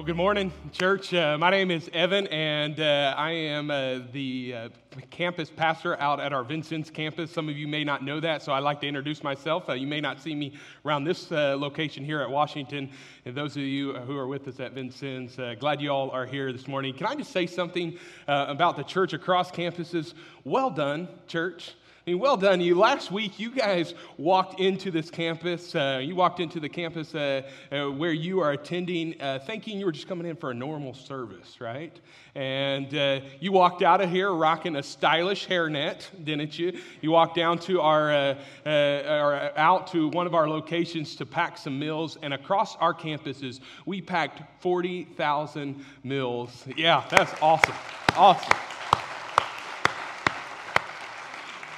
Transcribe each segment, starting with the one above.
Well, good morning, church. Uh, my name is Evan, and uh, I am uh, the uh, campus pastor out at our Vincennes campus. Some of you may not know that, so I'd like to introduce myself. Uh, you may not see me around this uh, location here at Washington. And those of you who are with us at Vincennes, glad you all are here this morning. Can I just say something about the church across campuses? Well done, church. I mean, well done you. Last week, you guys walked into this campus. Uh, you walked into the campus uh, uh, where you are attending, uh, thinking you were just coming in for a normal service, right? And uh, you walked out of here rocking a stylish hairnet, didn't you? You walked down to our, uh, or out to one of our locations to pack some meals, and across our campuses, we packed 40,000 meals. Yeah, that's awesome. Awesome.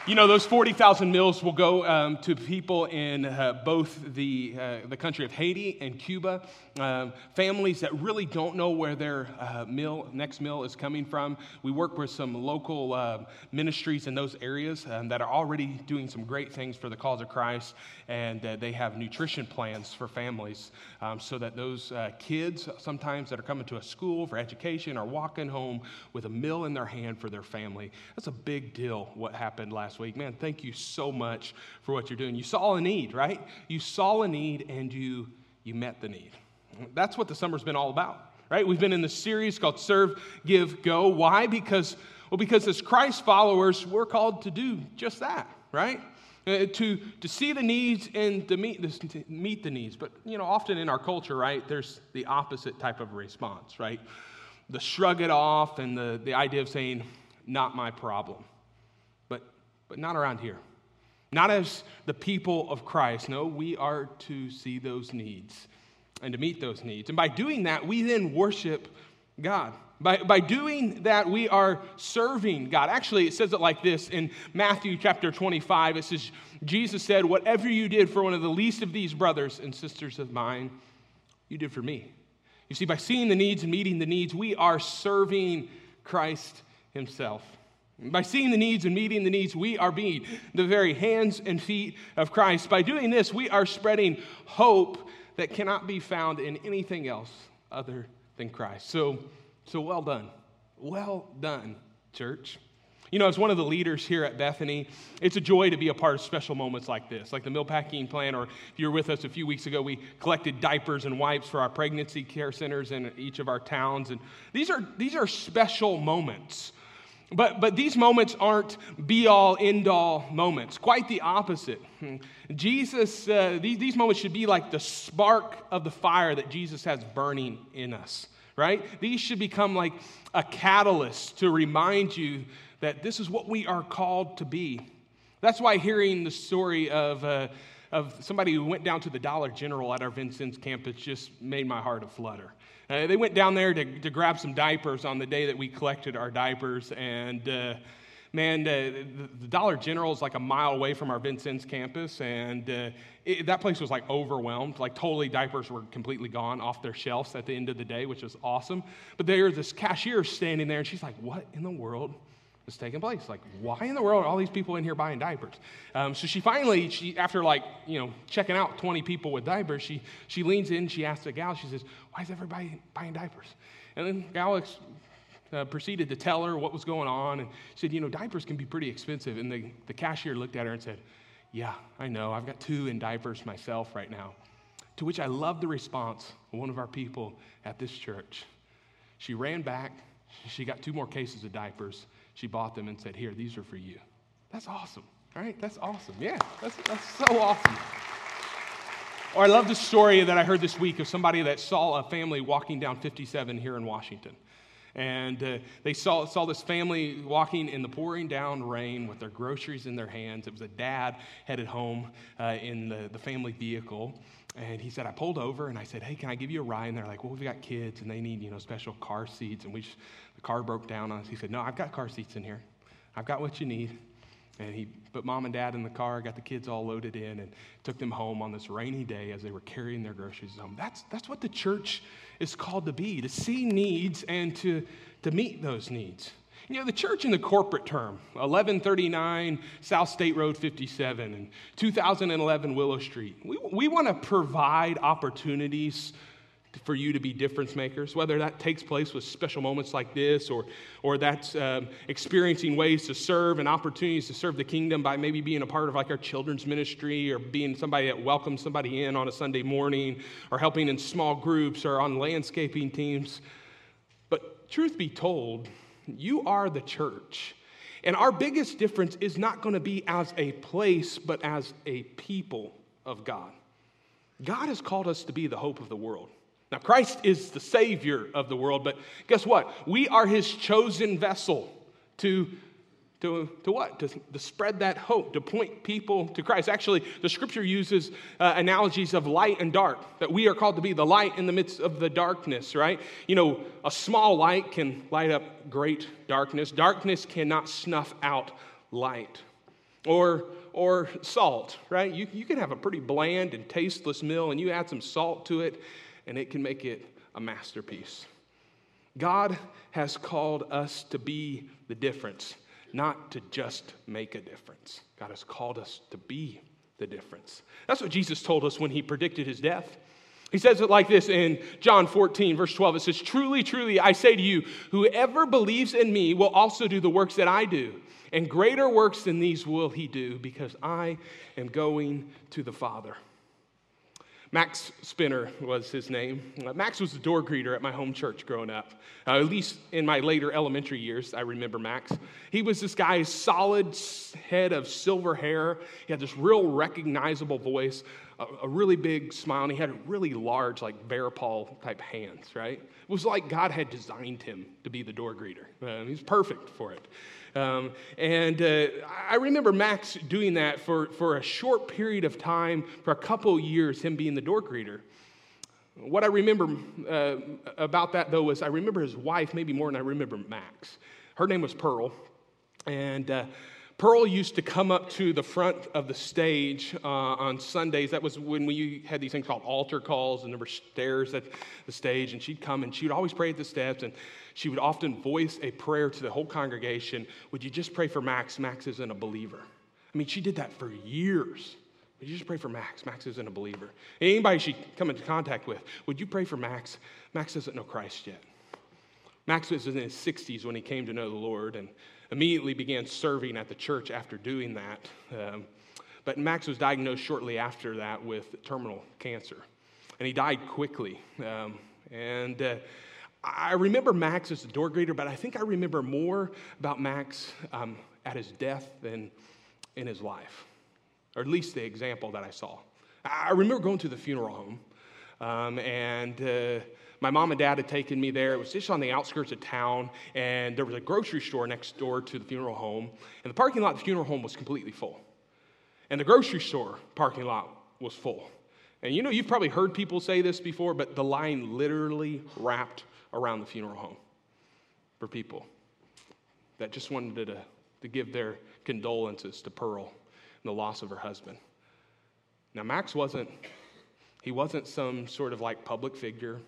You know, those 40,000 meals will go um, to people in uh, both the, uh, the country of Haiti and Cuba, um, families that really don't know where their uh, meal, next meal is coming from. We work with some local uh, ministries in those areas um, that are already doing some great things for the cause of Christ, and uh, they have nutrition plans for families um, so that those uh, kids, sometimes that are coming to a school for education, are walking home with a meal in their hand for their family. That's a big deal, what happened last last week. Man, thank you so much for what you're doing. You saw a need, right? You saw a need and you, you met the need. That's what the summer's been all about, right? We've been in this series called Serve, Give, Go. Why? Because, well, because as Christ followers, we're called to do just that, right? Uh, to, to see the needs and to meet, this, to meet the needs. But, you know, often in our culture, right, there's the opposite type of response, right? The shrug it off and the, the idea of saying, not my problem but not around here. Not as the people of Christ. No, we are to see those needs and to meet those needs. And by doing that, we then worship God. By, by doing that, we are serving God. Actually, it says it like this in Matthew chapter 25. It says, Jesus said, Whatever you did for one of the least of these brothers and sisters of mine, you did for me. You see, by seeing the needs and meeting the needs, we are serving Christ Himself. By seeing the needs and meeting the needs, we are being the very hands and feet of Christ. By doing this, we are spreading hope that cannot be found in anything else other than Christ. So, so well done. Well done, church. You know, as one of the leaders here at Bethany, it's a joy to be a part of special moments like this, like the meal packing plan, or if you were with us a few weeks ago, we collected diapers and wipes for our pregnancy care centers in each of our towns. And these are, these are special moments but, but these moments aren't be all, end all moments. Quite the opposite. Jesus, uh, these, these moments should be like the spark of the fire that Jesus has burning in us, right? These should become like a catalyst to remind you that this is what we are called to be. That's why hearing the story of, uh, of somebody who went down to the Dollar General at our Vincennes campus just made my heart a flutter. Uh, they went down there to, to grab some diapers on the day that we collected our diapers. And uh, man, uh, the, the, Dollar General is like a mile away from our Vincennes campus. And uh, it, that place was like overwhelmed. Like, totally, diapers were completely gone off their shelves at the end of the day, which was awesome. But there was this cashier standing there, and she's like, What in the world was taking place. Like, why in the world are all these people in here buying diapers? Um, so she finally, she after like you know checking out 20 people with diapers, she she leans in, she asks the gal, she says, "Why is everybody buying diapers?" And then gal uh, proceeded to tell her what was going on, and said, "You know, diapers can be pretty expensive." And the the cashier looked at her and said, "Yeah, I know. I've got two in diapers myself right now." To which I love the response of one of our people at this church. She ran back. She got two more cases of diapers she bought them and said, Here, these are for you. That's awesome, right? That's awesome. Yeah, that's, that's so awesome. Or I love the story that I heard this week of somebody that saw a family walking down 57 here in Washington. And uh, they saw, saw this family walking in the pouring down rain with their groceries in their hands. It was a dad headed home uh, in the, the family vehicle. And he said, I pulled over and I said, Hey, can I give you a ride? And they're like, Well, we've got kids and they need, you know, special car seats. And we just, the car broke down on us. He said, No, I've got car seats in here. I've got what you need. And he put mom and dad in the car, got the kids all loaded in, and took them home on this rainy day as they were carrying their groceries home. That's, that's what the church is called to be to see needs and to, to meet those needs. You know, the church in the corporate term, 1139 South State Road 57 and 2011 Willow Street, we, we want to provide opportunities for you to be difference makers, whether that takes place with special moments like this or, or that's um, experiencing ways to serve and opportunities to serve the kingdom by maybe being a part of like our children's ministry or being somebody that welcomes somebody in on a Sunday morning or helping in small groups or on landscaping teams. But truth be told, you are the church. And our biggest difference is not going to be as a place, but as a people of God. God has called us to be the hope of the world. Now, Christ is the Savior of the world, but guess what? We are His chosen vessel to, to, to what? To, to spread that hope, to point people to Christ. Actually, the scripture uses uh, analogies of light and dark, that we are called to be the light in the midst of the darkness, right? You know, a small light can light up great darkness, darkness cannot snuff out light. Or, or salt, right? You, you can have a pretty bland and tasteless meal, and you add some salt to it, and it can make it a masterpiece. God has called us to be the difference, not to just make a difference. God has called us to be the difference. That's what Jesus told us when he predicted his death. He says it like this in John 14, verse 12. It says, Truly, truly, I say to you, whoever believes in me will also do the works that I do. And greater works than these will he do, because I am going to the Father. Max Spinner was his name. Uh, Max was the door greeter at my home church growing up. Uh, at least in my later elementary years, I remember Max. He was this guy's solid head of silver hair. He had this real recognizable voice, a, a really big smile, and he had really large, like bear paw type hands, right? It was like God had designed him to be the door greeter. Uh, he's perfect for it. Um, and uh, I remember Max doing that for, for a short period of time, for a couple years, him being the door greeter. What I remember uh, about that, though, was I remember his wife maybe more than I remember Max. Her name was Pearl. And uh, Pearl used to come up to the front of the stage uh, on Sundays. That was when we had these things called altar calls, and there were stairs at the stage. And she'd come and she would always pray at the steps. And she would often voice a prayer to the whole congregation Would you just pray for Max? Max isn't a believer. I mean, she did that for years. Would you just pray for Max? Max isn't a believer. Anybody she come into contact with, would you pray for Max? Max doesn't know Christ yet. Max was in his 60s when he came to know the Lord and immediately began serving at the church after doing that. Um, but Max was diagnosed shortly after that with terminal cancer, and he died quickly. Um, and uh, I remember Max as a door greeter, but I think I remember more about Max um, at his death than in his life, or at least the example that I saw. I remember going to the funeral home, um, and uh, my mom and dad had taken me there. It was just on the outskirts of town, and there was a grocery store next door to the funeral home, and the parking lot of the funeral home was completely full. And the grocery store parking lot was full. And you know, you've probably heard people say this before, but the line literally wrapped around the funeral home for people that just wanted to, to give their condolences to Pearl and the loss of her husband. Now, Max wasn't, he wasn't some sort of like public figure.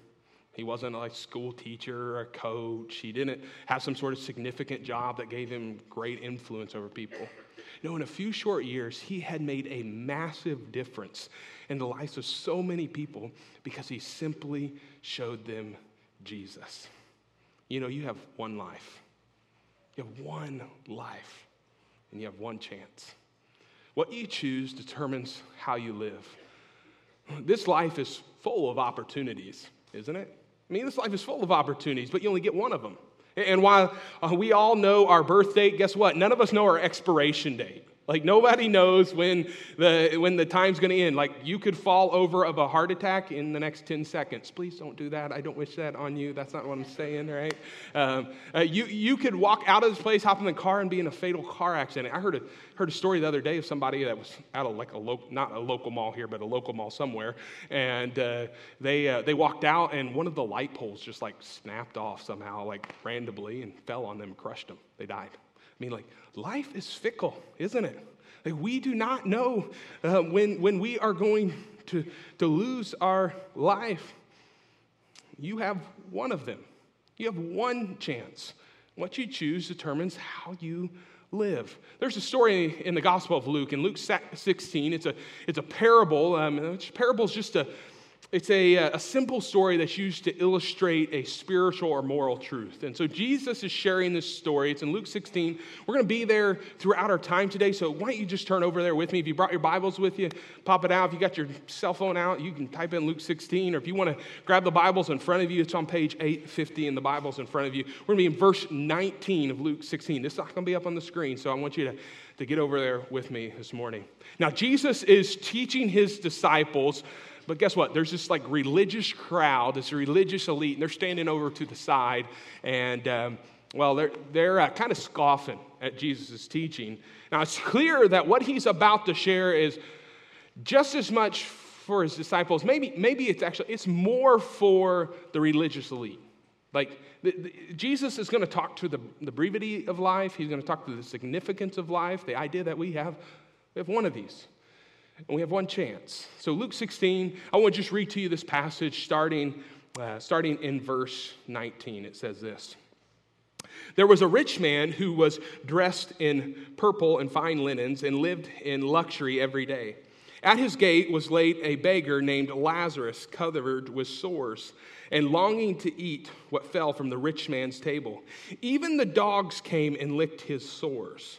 He wasn't a school teacher or a coach. He didn't have some sort of significant job that gave him great influence over people. No, in a few short years, he had made a massive difference in the lives of so many people because he simply showed them Jesus. You know, you have one life. You have one life, and you have one chance. What you choose determines how you live. This life is full of opportunities, isn't it? I mean, this life is full of opportunities, but you only get one of them. And while uh, we all know our birth date, guess what? None of us know our expiration date. Like nobody knows when the when the time's going to end. Like you could fall over of a heart attack in the next 10 seconds. Please don't do that. I don't wish that on you. That's not what I'm saying, right? Um, uh, you you could walk out of this place, hop in the car, and be in a fatal car accident. I heard a heard a story the other day of somebody that was out of like a local not a local mall here, but a local mall somewhere, and uh, they uh, they walked out, and one of the light poles just like snapped off somehow, like randomly, and fell on them, crushed them. They died. I mean, like, life is fickle, isn't it? Like, we do not know uh, when, when we are going to, to lose our life. You have one of them, you have one chance. What you choose determines how you live. There's a story in the Gospel of Luke, in Luke 16. It's a, it's a parable. Um, parable is just a, it's a, uh, a simple story that's used to illustrate a spiritual or moral truth. And so Jesus is sharing this story. It's in Luke 16. We're going to be there throughout our time today. So why don't you just turn over there with me? If you brought your Bibles with you, pop it out. If you got your cell phone out, you can type in Luke 16. Or if you want to grab the Bibles in front of you, it's on page 850 in the Bibles in front of you. We're going to be in verse 19 of Luke 16. This is not going to be up on the screen, so I want you to, to get over there with me this morning. Now, Jesus is teaching his disciples but guess what? There's this like religious crowd, this religious elite, and they're standing over to the side, and um, well, they're, they're uh, kind of scoffing at Jesus' teaching. Now, it's clear that what he's about to share is just as much for his disciples. Maybe, maybe it's actually, it's more for the religious elite. Like, the, the, Jesus is going to talk to the, the brevity of life. He's going to talk to the significance of life, the idea that we have, we have one of these. And we have one chance. So, Luke 16, I want to just read to you this passage starting, uh, starting in verse 19. It says this There was a rich man who was dressed in purple and fine linens and lived in luxury every day. At his gate was laid a beggar named Lazarus, covered with sores and longing to eat what fell from the rich man's table. Even the dogs came and licked his sores.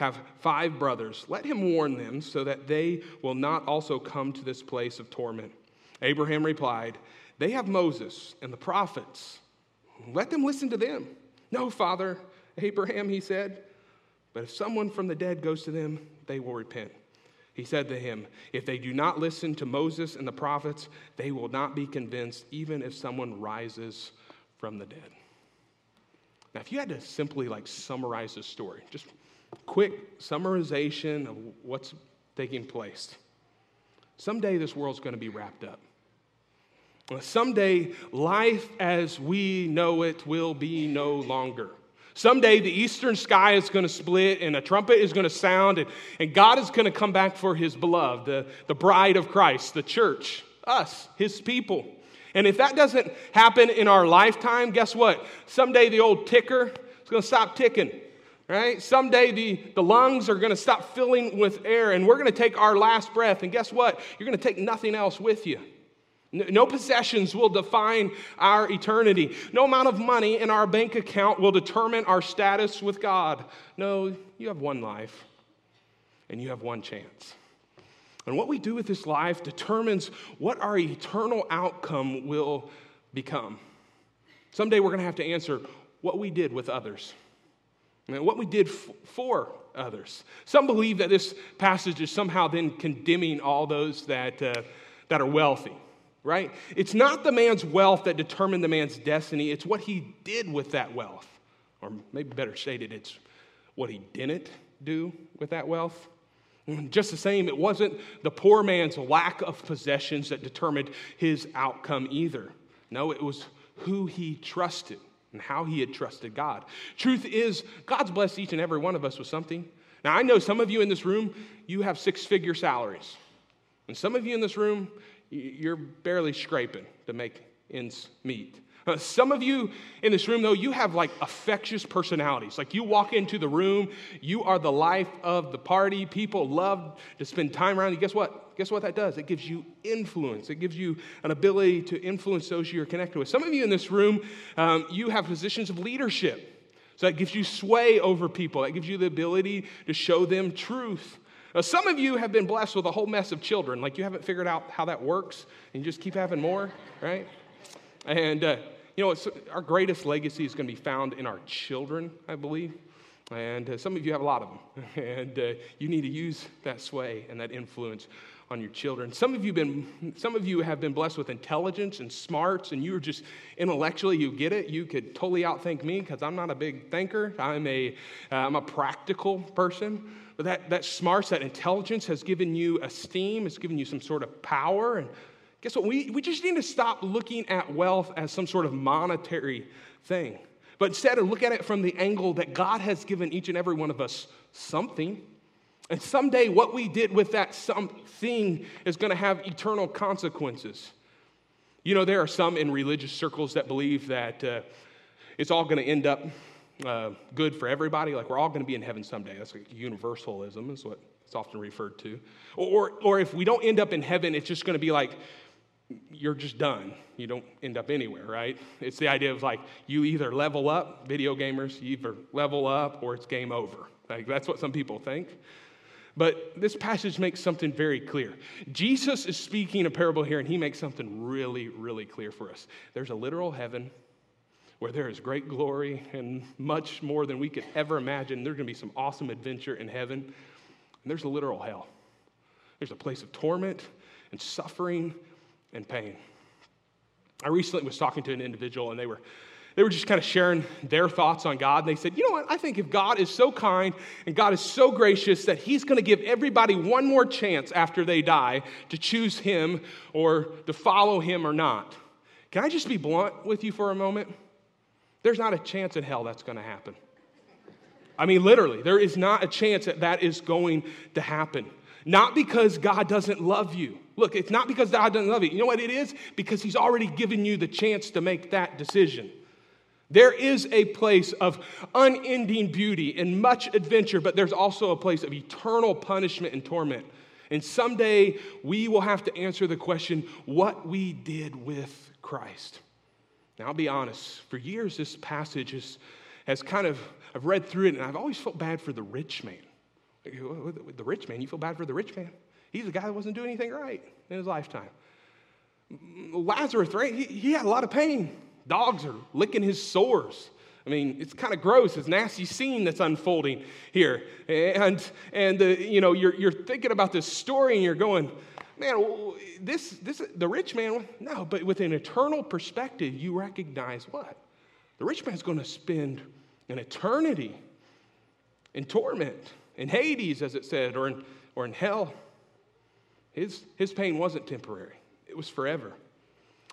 have five brothers. Let him warn them so that they will not also come to this place of torment. Abraham replied, They have Moses and the prophets. Let them listen to them. No, Father, Abraham, he said, but if someone from the dead goes to them, they will repent. He said to him, If they do not listen to Moses and the prophets, they will not be convinced, even if someone rises from the dead. Now, if you had to simply like summarize this story, just quick summarization of what's taking place. Someday this world's going to be wrapped up. Someday life as we know it will be no longer. Someday the eastern sky is going to split and a trumpet is going to sound, and, and God is going to come back for his beloved, the, the bride of Christ, the church, us, his people. And if that doesn't happen in our lifetime, guess what? Someday the old ticker is going to stop ticking right? Someday the, the lungs are going to stop filling with air and we're going to take our last breath. And guess what? You're going to take nothing else with you. No possessions will define our eternity. No amount of money in our bank account will determine our status with God. No, you have one life and you have one chance. And what we do with this life determines what our eternal outcome will become. Someday we're going to have to answer what we did with others what we did f- for others. Some believe that this passage is somehow then condemning all those that, uh, that are wealthy, right? It's not the man's wealth that determined the man's destiny, it's what he did with that wealth. Or maybe better stated, it's what he didn't do with that wealth. Just the same, it wasn't the poor man's lack of possessions that determined his outcome either. No, it was who he trusted and how he had trusted God. Truth is, God's blessed each and every one of us with something. Now, I know some of you in this room, you have six figure salaries. And some of you in this room, you're barely scraping to make ends meet. Some of you in this room, though, you have like infectious personalities. Like you walk into the room, you are the life of the party. People love to spend time around you. Guess what? Guess what that does? It gives you influence. It gives you an ability to influence those you're connected with. Some of you in this room, um, you have positions of leadership. So that gives you sway over people. That gives you the ability to show them truth. Now, some of you have been blessed with a whole mess of children. Like you haven't figured out how that works, and you just keep having more, right? And, uh, You know, our greatest legacy is going to be found in our children, I believe. And uh, some of you have a lot of them. And uh, you need to use that sway and that influence on your children. Some of you been some of you have been blessed with intelligence and smarts and you're just intellectually you get it. You could totally outthink me because I'm not a big thinker. I'm a am uh, a practical person. But that that smarts, that intelligence has given you esteem, it's given you some sort of power and guess what? We we just need to stop looking at wealth as some sort of monetary thing. But instead of look at it from the angle that God has given each and every one of us something. And someday, what we did with that something is going to have eternal consequences. You know, there are some in religious circles that believe that uh, it's all going to end up uh, good for everybody, like we're all going to be in heaven someday. That's like universalism, is what it's often referred to. Or, or if we don't end up in heaven, it's just going to be like you're just done. You don't end up anywhere, right? It's the idea of like you either level up, video gamers, you either level up or it's game over. Like that's what some people think. But this passage makes something very clear. Jesus is speaking a parable here, and he makes something really, really clear for us. There's a literal heaven where there is great glory and much more than we could ever imagine. There's going to be some awesome adventure in heaven. And there's a literal hell. There's a place of torment and suffering and pain. I recently was talking to an individual, and they were they were just kind of sharing their thoughts on God. And they said, You know what? I think if God is so kind and God is so gracious that He's going to give everybody one more chance after they die to choose Him or to follow Him or not. Can I just be blunt with you for a moment? There's not a chance in hell that's going to happen. I mean, literally, there is not a chance that that is going to happen. Not because God doesn't love you. Look, it's not because God doesn't love you. You know what it is? Because He's already given you the chance to make that decision. There is a place of unending beauty and much adventure, but there's also a place of eternal punishment and torment. And someday we will have to answer the question what we did with Christ. Now, I'll be honest, for years this passage has, has kind of, I've read through it and I've always felt bad for the rich man. The rich man, you feel bad for the rich man? He's the guy that wasn't doing anything right in his lifetime. Lazarus, right? He, he had a lot of pain. Dogs are licking his sores. I mean, it's kind of gross, this nasty scene that's unfolding here. And, and you know, you're, you're thinking about this story and you're going, man, this, this, the rich man, no, but with an eternal perspective, you recognize what? The rich man's going to spend an eternity in torment, in Hades, as it said, or in, or in hell. His, his pain wasn't temporary, it was forever.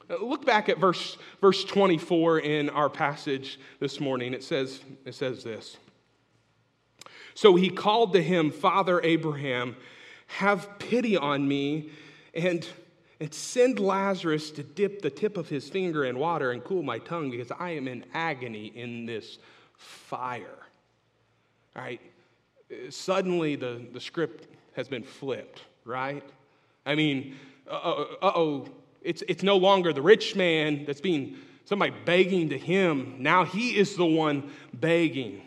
Uh, look back at verse, verse 24 in our passage this morning. It says, it says this. So he called to him, Father Abraham, have pity on me and, and send Lazarus to dip the tip of his finger in water and cool my tongue because I am in agony in this fire. All right. Suddenly the, the script has been flipped, right? I mean, uh oh, it's, it's no longer the rich man that's being somebody begging to him. Now he is the one begging.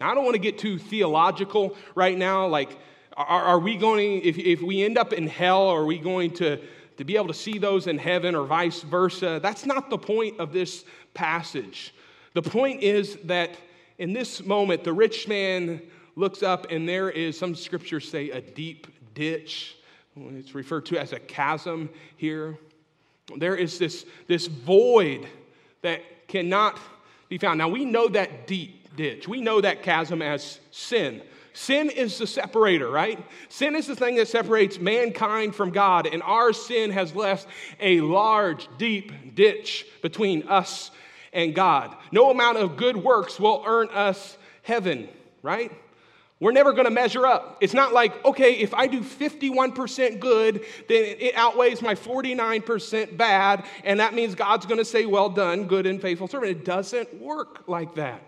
Now, I don't want to get too theological right now. Like, are, are we going, if, if we end up in hell, are we going to, to be able to see those in heaven or vice versa? That's not the point of this passage. The point is that in this moment, the rich man looks up and there is, some scriptures say, a deep ditch. It's referred to as a chasm here. There is this, this void that cannot be found. Now, we know that deep ditch, we know that chasm as sin. Sin is the separator, right? Sin is the thing that separates mankind from God, and our sin has left a large, deep ditch between us and God. No amount of good works will earn us heaven, right? We're never going to measure up. It's not like, okay, if I do 51% good, then it outweighs my 49% bad, and that means God's going to say, well done, good and faithful servant. It doesn't work like that.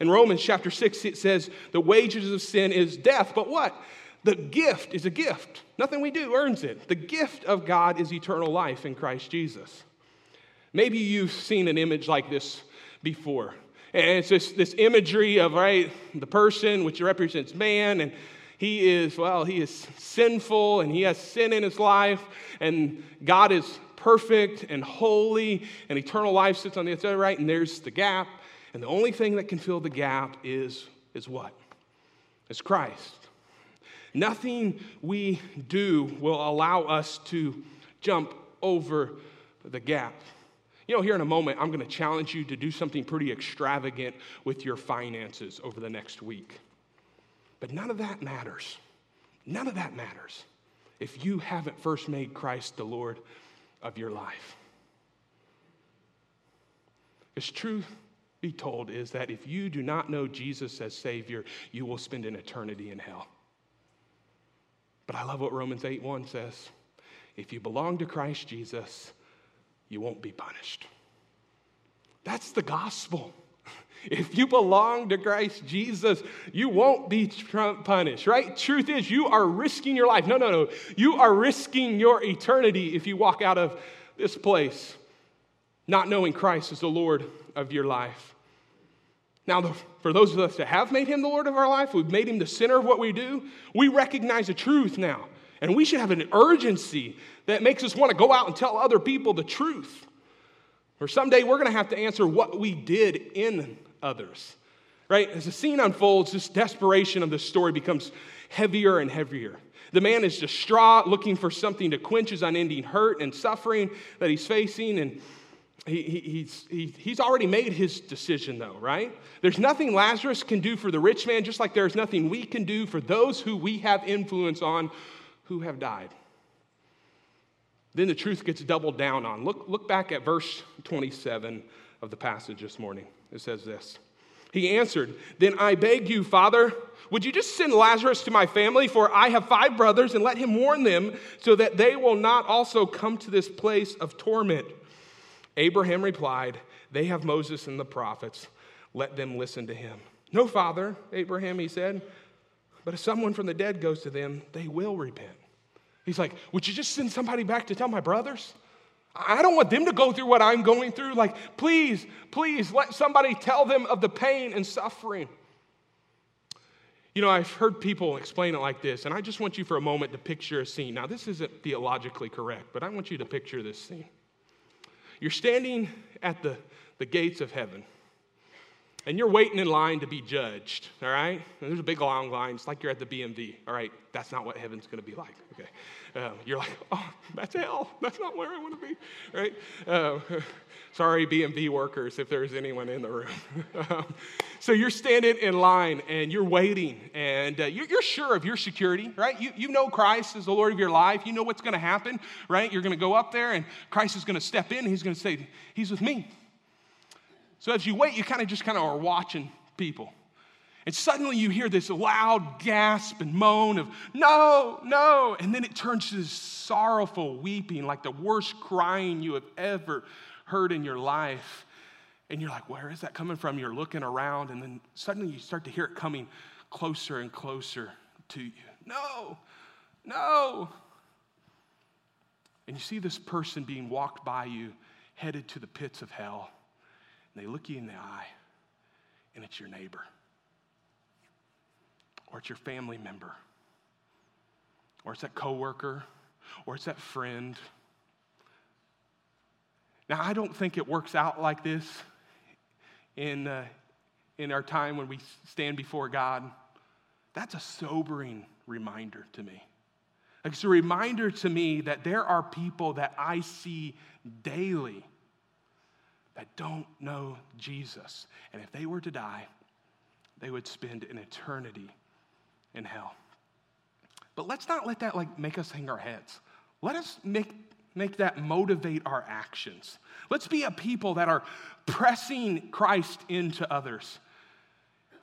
In Romans chapter 6, it says, the wages of sin is death, but what? The gift is a gift. Nothing we do earns it. The gift of God is eternal life in Christ Jesus. Maybe you've seen an image like this before. And it's just this imagery of, right, the person, which represents man, and he is, well, he is sinful and he has sin in his life, and God is perfect and holy, and eternal life sits on the other right, and there's the gap. And the only thing that can fill the gap is, is what? It's Christ. Nothing we do will allow us to jump over the gap. You know, here in a moment, I'm going to challenge you to do something pretty extravagant with your finances over the next week. But none of that matters. None of that matters if you haven't first made Christ the Lord of your life. Because truth be told is that if you do not know Jesus as Savior, you will spend an eternity in hell. But I love what Romans 8 1 says. If you belong to Christ Jesus, you won't be punished. That's the gospel. If you belong to Christ Jesus, you won't be punished, right? Truth is, you are risking your life. No, no, no. You are risking your eternity if you walk out of this place not knowing Christ as the Lord of your life. Now, for those of us that have made him the Lord of our life, we've made him the center of what we do, we recognize the truth now. And we should have an urgency that makes us want to go out and tell other people the truth. Or someday we're going to have to answer what we did in others. Right? As the scene unfolds, this desperation of the story becomes heavier and heavier. The man is distraught, looking for something to quench his unending hurt and suffering that he's facing. And he, he, he's, he, he's already made his decision, though, right? There's nothing Lazarus can do for the rich man, just like there's nothing we can do for those who we have influence on who have died. Then the truth gets doubled down on. Look, look back at verse 27 of the passage this morning. It says this He answered, Then I beg you, Father, would you just send Lazarus to my family? For I have five brothers, and let him warn them so that they will not also come to this place of torment. Abraham replied, They have Moses and the prophets. Let them listen to him. No, Father, Abraham, he said, but if someone from the dead goes to them, they will repent. He's like, Would you just send somebody back to tell my brothers? I don't want them to go through what I'm going through. Like, please, please let somebody tell them of the pain and suffering. You know, I've heard people explain it like this, and I just want you for a moment to picture a scene. Now, this isn't theologically correct, but I want you to picture this scene. You're standing at the, the gates of heaven and you're waiting in line to be judged, all right? And there's a big long line. It's like you're at the BMV, all right? That's not what heaven's going to be like, okay? Um, you're like, oh, that's hell. That's not where I want to be, right? Uh, sorry, BMV workers, if there's anyone in the room. um, so you're standing in line and you're waiting, and uh, you're, you're, sure of your security, right? You, you know Christ is the Lord of your life. You know what's going to happen, right? You're going to go up there, and Christ is going to step in. He's going to say, He's with me. So as you wait, you kind of just kind of are watching people. And suddenly you hear this loud gasp and moan of, no, no. And then it turns to this sorrowful weeping, like the worst crying you have ever heard in your life. And you're like, where is that coming from? You're looking around, and then suddenly you start to hear it coming closer and closer to you. No, no. And you see this person being walked by you, headed to the pits of hell and they look you in the eye, and it's your neighbor, or it's your family member, or it's that coworker, or it's that friend. Now, I don't think it works out like this in, uh, in our time when we stand before God. That's a sobering reminder to me. It's a reminder to me that there are people that I see daily that don't know Jesus. And if they were to die, they would spend an eternity in hell. But let's not let that like make us hang our heads. Let us make, make that motivate our actions. Let's be a people that are pressing Christ into others.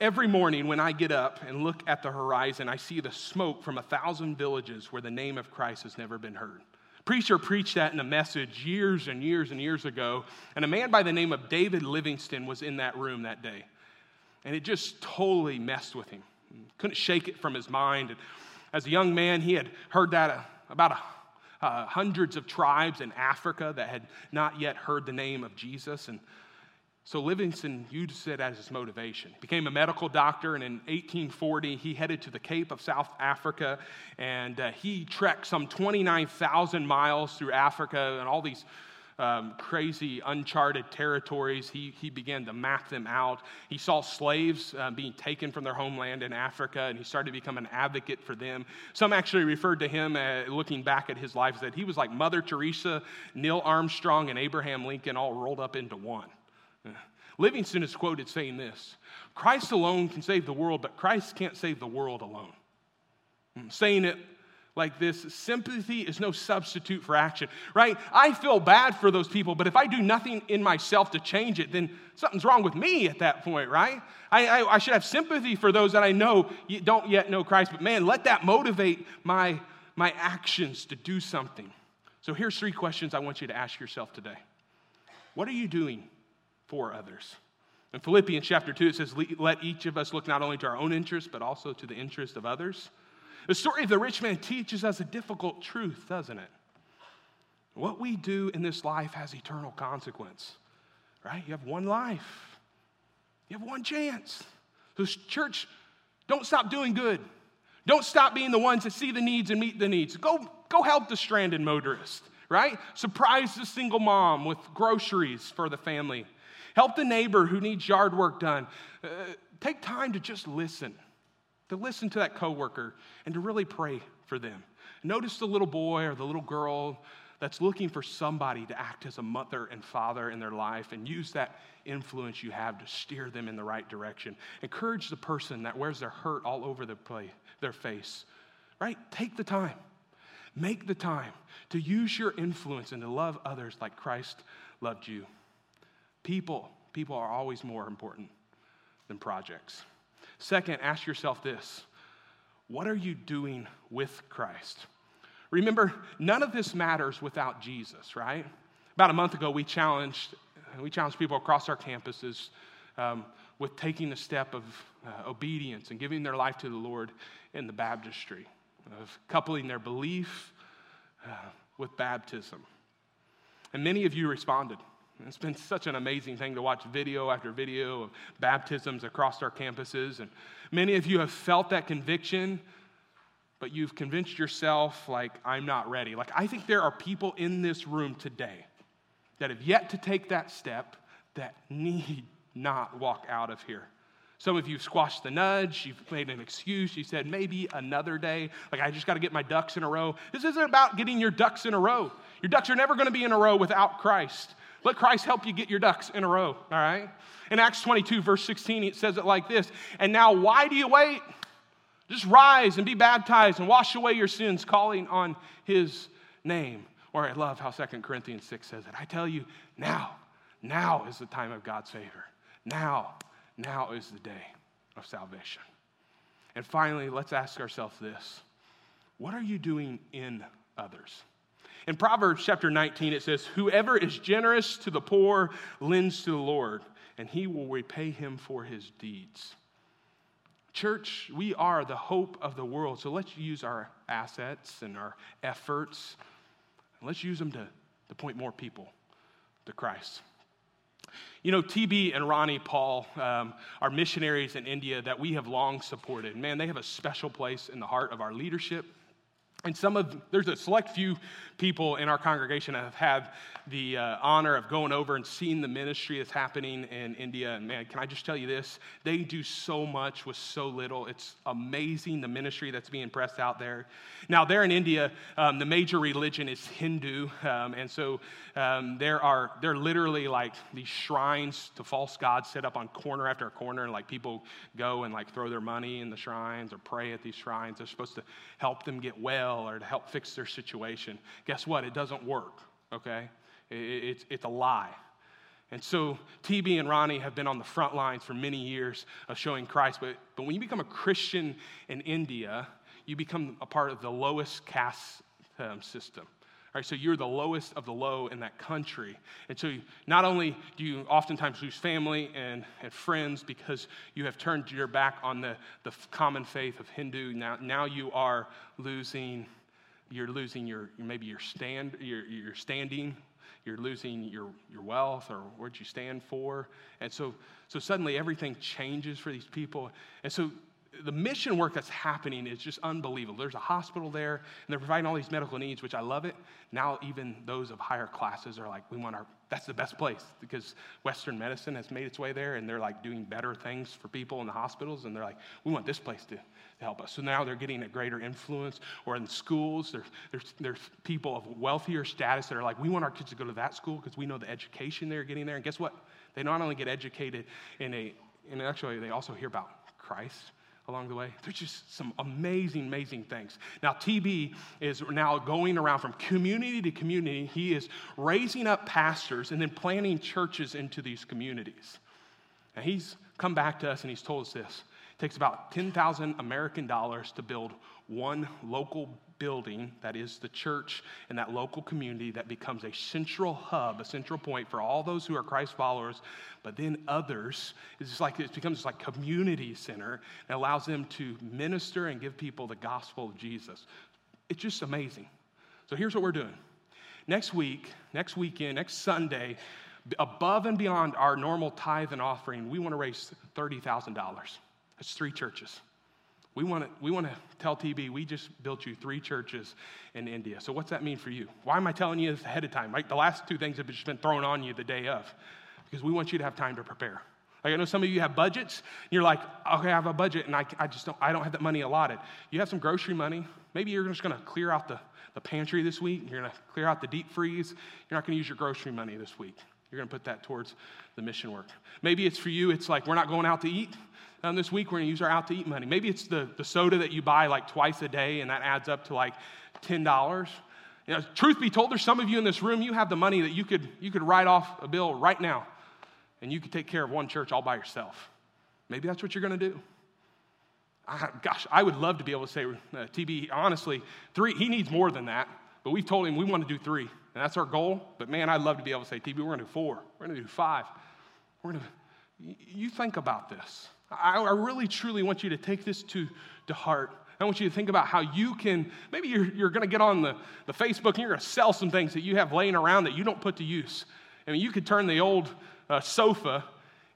Every morning when I get up and look at the horizon, I see the smoke from a thousand villages where the name of Christ has never been heard. Preacher preached that in a message years and years and years ago, and a man by the name of David Livingstone was in that room that day. And it just totally messed with him. Couldn't shake it from his mind. And as a young man, he had heard that uh, about a, uh, hundreds of tribes in Africa that had not yet heard the name of Jesus. And So Livingstone used it as his motivation. Became a medical doctor, and in 1840, he headed to the Cape of South Africa, and uh, he trekked some 29,000 miles through Africa and all these um, crazy, uncharted territories. He, he began to map them out. He saw slaves uh, being taken from their homeland in Africa, and he started to become an advocate for them. Some actually referred to him, uh, looking back at his life, that he was like Mother Teresa, Neil Armstrong, and Abraham Lincoln all rolled up into one. Livingstone is quoted saying this Christ alone can save the world, but Christ can't save the world alone. I'm saying it like this sympathy is no substitute for action, right? I feel bad for those people, but if I do nothing in myself to change it, then something's wrong with me at that point, right? I, I, I should have sympathy for those that I know don't yet know Christ, but man, let that motivate my, my actions to do something. So here's three questions I want you to ask yourself today What are you doing for others. In Philippians chapter 2, it says, Let each of us look not only to our own interest, but also to the interest of others. The story of the rich man teaches us a difficult truth, doesn't it? What we do in this life has eternal consequence, right? You have one life, you have one chance. So, church, don't stop doing good. Don't stop being the ones that see the needs and meet the needs. Go, go help the stranded motorist, right? Surprise the single mom with groceries for the family. Help the neighbor who needs yard work done. Uh, take time to just listen, to listen to that coworker and to really pray for them. Notice the little boy or the little girl that's looking for somebody to act as a mother and father in their life and use that influence you have to steer them in the right direction. Encourage the person that wears their hurt all over their, play, their face, right? Take the time. Make the time to use your influence and to love others like Christ loved you. People, people are always more important than projects. Second, ask yourself this what are you doing with Christ? Remember, none of this matters without Jesus, right? About a month ago, we challenged, we challenged people across our campuses um, with taking the step of uh, obedience and giving their life to the Lord in the baptistry, of coupling their belief uh, with baptism. And many of you responded. It's been such an amazing thing to watch video after video of baptisms across our campuses. And many of you have felt that conviction, but you've convinced yourself, like, I'm not ready. Like, I think there are people in this room today that have yet to take that step that need not walk out of here. Some of you squashed the nudge. You've made an excuse. You said, maybe another day. Like, I just got to get my ducks in a row. This isn't about getting your ducks in a row. Your ducks are never going to be in a row without Christ. Let Christ help you get your ducks in a row, all right? In Acts 22, verse 16, it says it like this And now, why do you wait? Just rise and be baptized and wash away your sins, calling on his name. Or I love how 2 Corinthians 6 says it. I tell you, now, now is the time of God's favor. Now, now is the day of salvation. And finally, let's ask ourselves this what are you doing in others? In Proverbs chapter 19, it says, Whoever is generous to the poor lends to the Lord, and he will repay him for his deeds. Church, we are the hope of the world, so let's use our assets and our efforts, and let's use them to, to point more people to Christ. You know, TB and Ronnie Paul um, are missionaries in India that we have long supported. Man, they have a special place in the heart of our leadership and some of, there's a select few people in our congregation that have had the uh, honor of going over and seeing the ministry that's happening in India. And man, can I just tell you this? They do so much with so little. It's amazing the ministry that's being pressed out there. Now, there in India, um, the major religion is Hindu. Um, and so um, there are, they're literally like these shrines to false gods set up on corner after corner. And like people go and like throw their money in the shrines or pray at these shrines. They're supposed to help them get well or to help fix their situation. Guess what? It doesn't work, okay? It's, it's a lie. And so TB and Ronnie have been on the front lines for many years of showing Christ. But, but when you become a Christian in India, you become a part of the lowest caste um, system. So you're the lowest of the low in that country. And so not only do you oftentimes lose family and, and friends because you have turned your back on the, the common faith of Hindu, now, now you are losing, you're losing your, maybe your, stand, your, your standing you're losing your, your wealth or what you stand for. And so, so suddenly everything changes for these people. And so the mission work that's happening is just unbelievable. There's a hospital there, and they're providing all these medical needs, which I love it. Now, even those of higher classes are like, we want our, that's the best place because Western medicine has made its way there, and they're like doing better things for people in the hospitals, and they're like, we want this place to, to help us. So now they're getting a greater influence, or in schools, there's, there's, there's people of wealthier status that are like, we want our kids to go to that school because we know the education they're getting there. And guess what? They not only get educated in a, and actually, they also hear about Christ along the way. There's just some amazing, amazing things. Now, TB is now going around from community to community. He is raising up pastors and then planting churches into these communities. And he's come back to us and he's told us this. It takes about 10,000 American dollars to build one local building that is the church in that local community that becomes a central hub, a central point for all those who are Christ followers, but then others. It's like it becomes like community center and allows them to minister and give people the gospel of Jesus. It's just amazing. So here's what we're doing. Next week, next weekend, next Sunday, above and beyond our normal tithe and offering, we want to raise $30,000. That's three churches. We want to we want to tell TB we just built you three churches in India. So what's that mean for you? Why am I telling you this ahead of time? Right? The last two things have just been thrown on you the day of, because we want you to have time to prepare. Like I know some of you have budgets, and you're like, okay, I have a budget, and I, I just don't I don't have that money allotted. You have some grocery money. Maybe you're just going to clear out the, the pantry this week. You're going to clear out the deep freeze. You're not going to use your grocery money this week. You're going to put that towards the mission work. Maybe it's for you. It's like we're not going out to eat um, this week we're going to use our out to eat money. Maybe it's the, the soda that you buy like twice a day and that adds up to like $10. You know, truth be told, there's some of you in this room, you have the money that you could, you could write off a bill right now and you could take care of one church all by yourself. Maybe that's what you're going to do. I, gosh, I would love to be able to say, uh, TB, honestly, three, he needs more than that, but we've told him we want to do three, and that's our goal. But man, I'd love to be able to say, TB, we're going to do four, we're going to do five. We're going to, you think about this. I, I really, truly want you to take this to, to heart. I want you to think about how you can, maybe you're, you're going to get on the, the Facebook and you're going to sell some things that you have laying around that you don't put to use. I mean, you could turn the old uh, sofa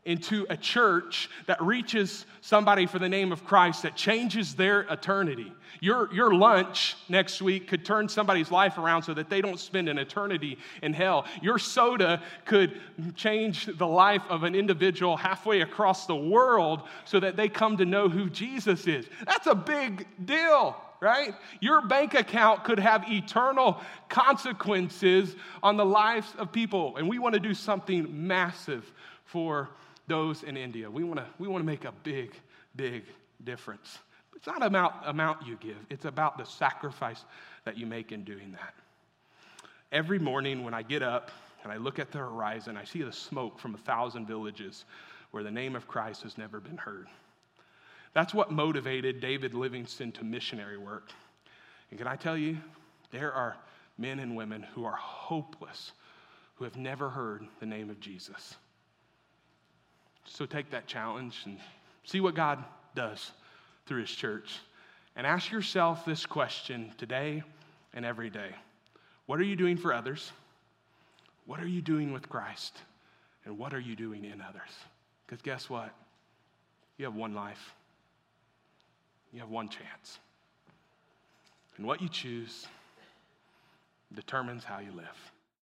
into a church that reaches somebody for the name of Christ, that changes their eternity. Your, your lunch next week could turn somebody's life around so that they don't spend an eternity in hell. Your soda could change the life of an individual halfway across the world so that they come to know who Jesus is. That's a big deal right? Your bank account could have eternal consequences on the lives of people. And we want to do something massive for those in India. We want to we want to make a big, big difference. It's not about amount you give, it's about the sacrifice that you make in doing that. Every morning when I get up and I look at the horizon, I see the smoke from a thousand villages where the name of Christ has never been heard. That's what motivated David Livingstone to missionary work. And can I tell you, there are men and women who are hopeless, who have never heard the name of Jesus. So take that challenge and see what God does through His church. And ask yourself this question today and every day What are you doing for others? What are you doing with Christ? And what are you doing in others? Because guess what? You have one life, you have one chance. And what you choose determines how you live.